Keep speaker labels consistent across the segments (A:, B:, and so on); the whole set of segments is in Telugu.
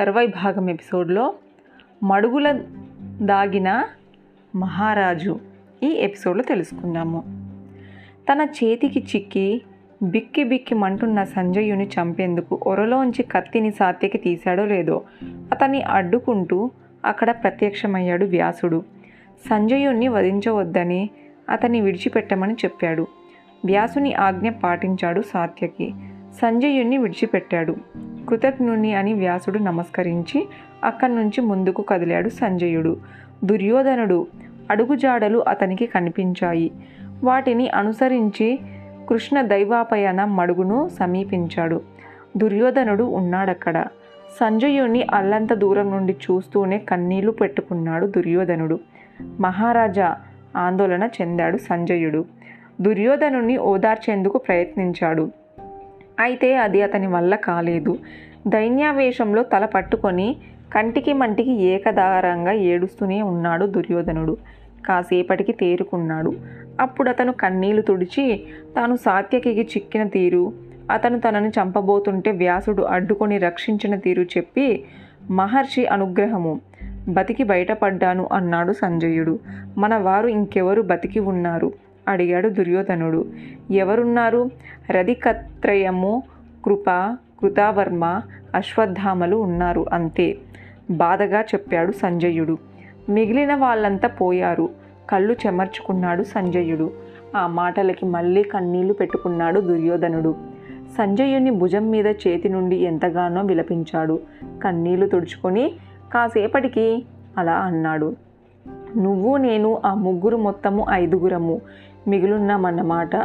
A: తర్వాయి భాగం ఎపిసోడ్లో మడుగుల దాగిన మహారాజు ఈ ఎపిసోడ్లో తెలుసుకుందాము తన చేతికి చిక్కి బిక్కి బిక్కి మంటున్న సంజయుని చంపేందుకు ఒరలోంచి కత్తిని సాత్యకి తీశాడో లేదో అతన్ని అడ్డుకుంటూ అక్కడ ప్రత్యక్షమయ్యాడు వ్యాసుడు. సంజయుణ్ణి వధించవద్దని అతన్ని విడిచిపెట్టమని చెప్పాడు. వ్యాసుని ఆజ్ఞ పాటించాడు సాత్యకి. సంజయుణ్ణి విడిచిపెట్టాడు. కృతజ్ఞుని అని వ్యాసుడు నమస్కరించి అక్కడి నుంచి ముందుకు కదిలాడు సంజయుడు. దుర్యోధనుడు అడుగుజాడలు అతనికి కనిపించాయి. వాటిని అనుసరించి కృష్ణ దైవాపయన మడుగును సమీపించాడు. దుర్యోధనుడు ఉన్నాడక్కడ. సంజయుని అల్లంత దూరం నుండి చూస్తూనే కన్నీళ్ళు పెట్టుకున్నాడు దుర్యోధనుడు. మహారాజా ఆందోళన చెందాడు సంజయుడు. దుర్యోధనుని ఓదార్చేందుకు ప్రయత్నించాడు. అయితే అది అతని వల్ల కాలేదు. దైన్యావేశంలో తల పట్టుకొని కంటికి మంటికి ఏకదారంగా ఏడుస్తూనే ఉన్నాడు దుర్యోధనుడు. కాసేపటికి తేరుకున్నాడు. అప్పుడు అతను కన్నీళ్ళు తుడిచి తాను సాత్యకికి చిక్కిన తీరు అతను తనని చంపబోతుంటే వ్యాసుడు అడ్డుకొని రక్షించిన తీరు చెప్పి మహర్షి అనుగ్రహము బతికి బయటపడ్డాను అన్నాడు సంజయుడు. మన వారు ఇంకెవరు బతికి ఉన్నారు? అడిగాడు దుర్యోధనుడు. ఎవరున్నారు? రధికత్రయము కృప కృతావర్మ అశ్వత్థామలు ఉన్నారు అంతే. బాధగా చెప్పాడు సంజయుడు. మిగిలిన వాళ్ళంతా పోయారు. కళ్ళు చెమర్చుకున్నాడు సంజయుడు. ఆ మాటలకి మళ్ళీ కన్నీళ్ళు పెట్టుకున్నాడు దుర్యోధనుడు. సంజయుని భుజం మీద చేతి నుండి ఎంతగానో విలపించాడు. కన్నీళ్ళు తుడుచుకొని కాసేపటికి అలా అన్నాడు. నువ్వు నేను ఆ ముగ్గురు మొత్తము ఐదుగురము. మిగులున్నామన్నమాట.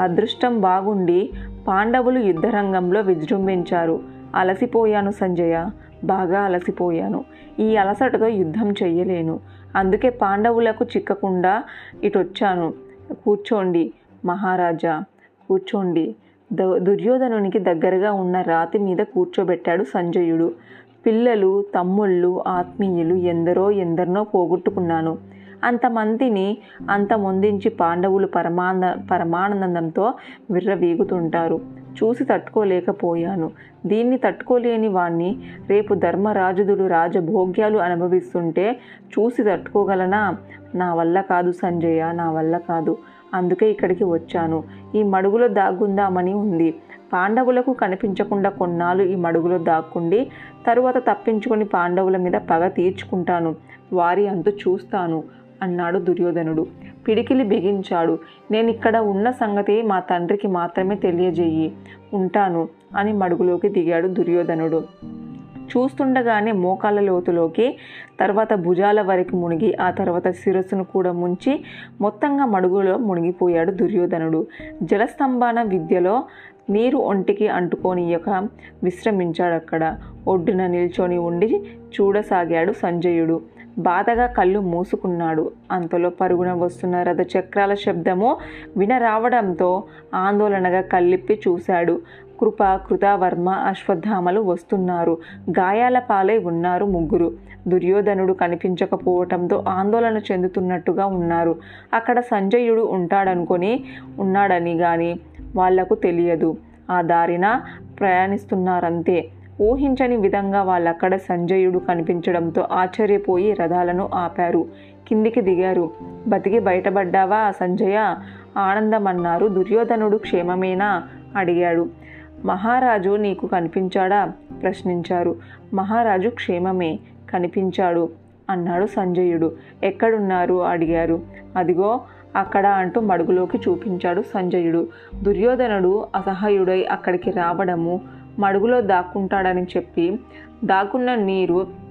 A: అదృష్టం బాగుండి పాండవులు యుద్ధరంగంలో విజృంభించారు. అలసిపోయాను సంజయ. బాగా అలసిపోయాను. ఈ అలసటతో యుద్ధం చెయ్యలేను. అందుకే పాండవులకు చిక్కకుండా ఇటొచ్చాను. కూర్చోండి మహారాజా. కూర్చోండి. ద దుర్యోధనునికి దగ్గరగా ఉన్న రాతి మీద కూర్చోబెట్టాడు సంజయుడు. పిల్లలు తమ్ముళ్ళు ఆత్మీయులు ఎందరో ఎందరినో పోగొట్టుకున్నాను. అంతమందిని అంతమొందించి పాండవులు పరమాన పరమానందంతో విర్రవీగుతుంటారు. చూసి తట్టుకోలేకపోయాను. దీన్ని తట్టుకోలేని వాణ్ణి రేపు ధర్మరాజుదులు రాజభోగ్యాలు అనుభవిస్తుంటే చూసి తట్టుకోగలనా? నా వల్ల కాదు సంజయ నా వల్ల కాదు. అందుకే ఇక్కడికి వచ్చాను. ఈ మడుగులో దాక్కుందామని ఉంది. పాండవులకు కనిపించకుండా కొన్నాళ్ళు ఈ మడుగులో దాక్కుండి తరువాత తప్పించుకొని పాండవుల మీద పగ తీర్చుకుంటాను. వారి అంతు చూస్తాను. అన్నాడు దుర్యోధనుడు. పిడికిలి బిగించాడు. నేను ఇక్కడ ఉన్న సంగతి మా తండ్రికి మాత్రమే తెలియజేయి. ఉంటాను అని మడుగులోకి దిగాడు దుర్యోధనుడు. చూస్తుండగానే మోకాళ్ళ లోతులోకి తర్వాత భుజాల వరకు మునిగి ఆ తర్వాత శిరస్సును కూడా ముంచి మొత్తంగా మడుగులో మునిగిపోయాడు దుర్యోధనుడు. జలస్తంభాన విద్యలో నీరు ఒంటికి అంటుకోనియక విశ్రమించాడు అక్కడ ఒడ్డున నిల్చొని ఉండి చూడసాగాడు సంజయుడు. బాధగా కళ్ళు మూసుకున్నాడు. అంతలో పరుగున వస్తున్న రథ చక్రాల శబ్దము వినరావడంతో ఆందోళనగా కళ్ళిప్పి చూశాడు. కృప కృతావర్మ అశ్వత్థామలు వస్తున్నారు. గాయాల పాలై ఉన్నారు ముగ్గురు. దుర్యోధనుడు కనిపించకపోవటంతో ఆందోళన చెందుతున్నట్టుగా ఉన్నారు. అక్కడ సంజయుడు ఉంటాడనుకొని ఉన్నాడని కానీ వాళ్ళకు తెలియదు. ఆ దారిన ప్రయాణిస్తున్నారంతే. ఊహించని విధంగా వాళ్ళక్కడ సంజయుడు కనిపించడంతో ఆశ్చర్యపోయి రథాలను ఆపారు. కిందికి దిగారు. బతికి బయటపడ్డావా సంజయ? ఆనందమన్నారు. దుర్యోధనుడు క్షేమమేనా? అడిగాడు. మహారాజు నీకు కనిపించాడా? ప్రశ్నించారు. మహారాజు క్షేమమే కనిపించాడు అన్నాడు సంజయుడు. ఎక్కడున్నారు? అడిగారు. అదిగో అక్కడ అంటూ మడుగులోకి చూపించాడు సంజయుడు. దుర్యోధనుడు అసహాయుడై అక్కడికి రావడము మడుగులో దాక్కుంటాడని చెప్పి దాక్కున్న నీరు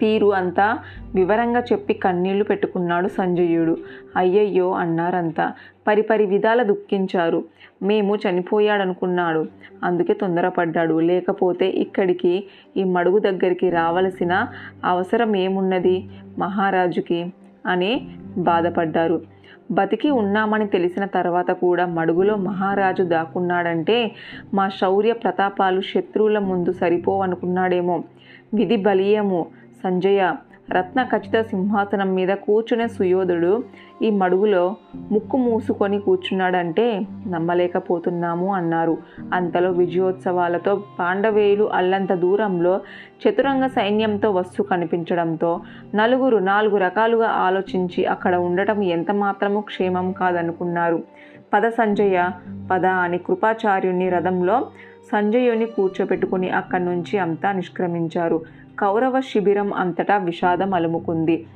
A: తీరు అంతా వివరంగా చెప్పి కన్నీళ్ళు పెట్టుకున్నాడు సంజయుడు. అయ్యయ్యో అన్నారంతా. పరిపరి విధాల దుఃఖించారు. మేము చనిపోయాడనుకున్నాడు. అందుకే తొందరపడ్డాడు. లేకపోతే ఇక్కడికి ఈ మడుగు దగ్గరికి రావలసిన అవసరం ఏమున్నది మహారాజుకి? అని బాధపడ్డారు. బతికి ఉన్నామని తెలిసిన తర్వాత కూడా మడుగులో మహారాజు దాక్కున్నాడంటే మా శౌర్య ప్రతాపాలు శత్రువుల ముందు సరిపోవనుకున్నాడేమో. విధి బలీయము. సంజయ రత్న ఖచ్చిత సింహాసనం మీద కూర్చునే సుయోధుడు ఈ మడుగులో ముక్కు మూసుకొని కూర్చున్నాడంటే నమ్మలేకపోతున్నాము అన్నారు. అంతలో విజయోత్సవాలతో పాండవేయులు అల్లంత దూరంలో చతురంగ సైన్యంతో వస్తు కనిపించడంతో నలుగురు నాలుగు రకాలుగా ఆలోచించి అక్కడ ఉండటం ఎంత మాత్రము క్షేమం కాదనుకున్నారు. పద సంజయ పద అని కృపాచార్యుని రథంలో సంజయుని కూర్చోబెట్టుకుని అక్కడి నుంచి అంతా నిష్క్రమించారు. కౌరవ శిబిరం అంతటా విషాదం అలుముకుంది.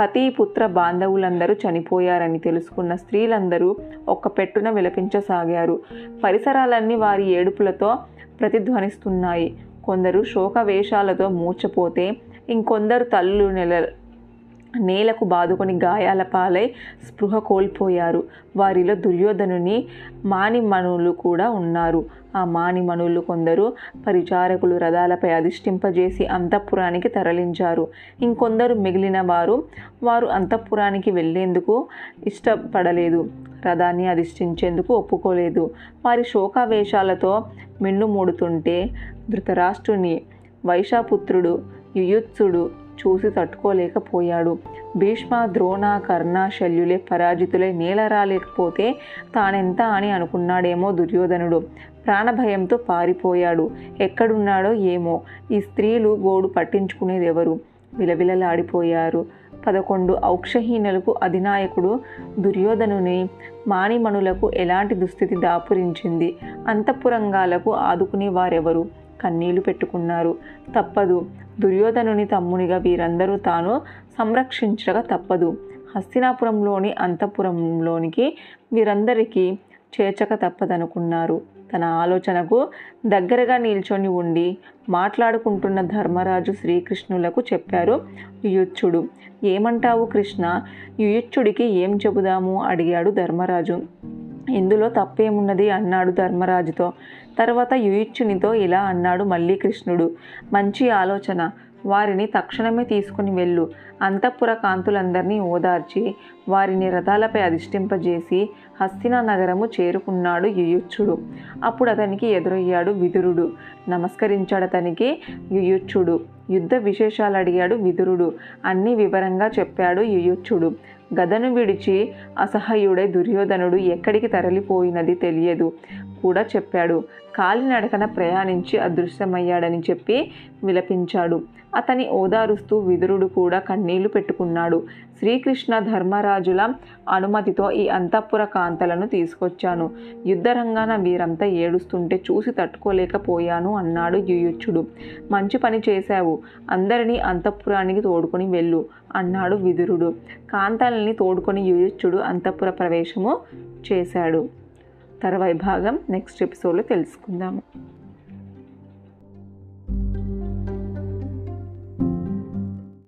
A: పతి పుత్ర బాంధవులందరూ చనిపోయారని తెలుసుకున్న స్త్రీలందరూ ఒక్క పెట్టున విలపించసాగారు. పరిసరాలన్నీ వారి ఏడుపులతో ప్రతిధ్వనిస్తున్నాయి. కొందరు శోక వేషాలతో మూర్చపోతే ఇంకొందరు తల్లులు నెల నేలకు బాదుకొని గాయాల పాలై స్పృహ కోల్పోయారు. వారిలో దుర్యోధనుని మానిమణులు కూడా ఉన్నారు. ఆ మానిమణులు కొందరు పరిచారకులు రథాలపై అధిష్ఠింపజేసి అంతఃపురానికి తరలించారు. ఇంకొందరు మిగిలిన వారు వారు అంతఃపురానికి వెళ్ళేందుకు ఇష్టపడలేదు. రథాన్ని అధిష్ఠించేందుకు ఒప్పుకోలేదు. వారి శోకావేశాలతో మిన్నుమూడుతుంటే ధృతరాష్ట్రుని వైశాపుత్రుడు యుయుత్సుడు చూసి తట్టుకోలేకపోయాడు. భీష్మ ద్రోణ కర్ణ శల్యులే పరాజితులై నేలరాలేకపోతే తానెంత అని అనుకున్నాడేమో దుర్యోధనుడు. ప్రాణభయంతో పారిపోయాడు. ఎక్కడున్నాడో ఏమో. ఈ స్త్రీలు గోడు పట్టించుకునేదెవరు? విలవిలలాడిపోయారు. పదకొండు ఔక్షహీనులకు అధినాయకుడు దుర్యోధనుని మాణిమణులకు ఎలాంటి దుస్థితి దాపురించింది? అంతఃపురంగాలకు ఆదుకునే వారెవరు కన్నీళ్ళు పెట్టుకున్నారు. తప్పదు. దుర్యోధనుని తమ్మునిగా వీరందరూ తాను సంరక్షించక తప్పదు. హస్తినాపురంలోని అంతఃపురంలోనికి వీరందరికీ చేర్చక తప్పదనుకున్నారు. తన ఆలోచనకు దగ్గరగా నిల్చొని ఉండి మాట్లాడుకుంటున్న ధర్మరాజు శ్రీకృష్ణులకు చెప్పారు యుయుచ్చుడు. ఏమంటావు కృష్ణ? యుయుచ్చుడికి ఏం చెబుదాము? అడిగాడు ధర్మరాజు. ఇందులో తప్పేమున్నది అన్నాడు ధర్మరాజుతో. తర్వాత యుయుచ్చునితో ఇలా అన్నాడు మళ్ళీ కృష్ణుడు మంచి ఆలోచన. వారిని తక్షణమే తీసుకుని వెళ్ళు. అంతఃపుర కాంతులందరినీ ఓదార్చి వారిని రథాలపై అధిష్ఠింపజేసి హస్తినా నగరము చేరుకున్నాడు యుయుచ్చుడు. అప్పుడు అతనికి ఎదురయ్యాడు విదురుడు. నమస్కరించాడు అతనికి యుయుచ్చుడు. యుద్ధ విశేషాలు అడిగాడు విదురుడు. అన్ని వివరంగా చెప్పాడు యుయుచ్చుడు. గదను విడిచి అసహ్యుడై దుర్యోధనుడు ఎక్కడికి తరలిపోయినది తెలియదు. కూడా చెప్పాడు. కాలినడకన ప్రయాణించి అదృశ్యమయ్యాడని చెప్పి విలపించాడు. అతని ఓదారుస్తూ విదురుడు కూడా కన్నీళ్ళు పెట్టుకున్నాడు. శ్రీకృష్ణ ధర్మరాజుల అనుమతితో ఈ అంతఃపుర కాంతలను తీసుకొచ్చాను. యుద్ధరంగాన వీరంతా ఏడుస్తుంటే చూసి తట్టుకోలేకపోయాను అన్నాడు యుయుచ్చుడు. మంచి పని చేశావు. అందరినీ అంతఃపురానికి తోడుకొని వెళ్ళు అన్నాడు విదురుడు. కాంతాలని తోడుకొని యుయుచ్చుడు అంతఃపుర ప్రవేశము చేశాడు. తర్వాయి భాగం నెక్స్ట్ ఎపిసోడ్లో తెలుసుకుందాము.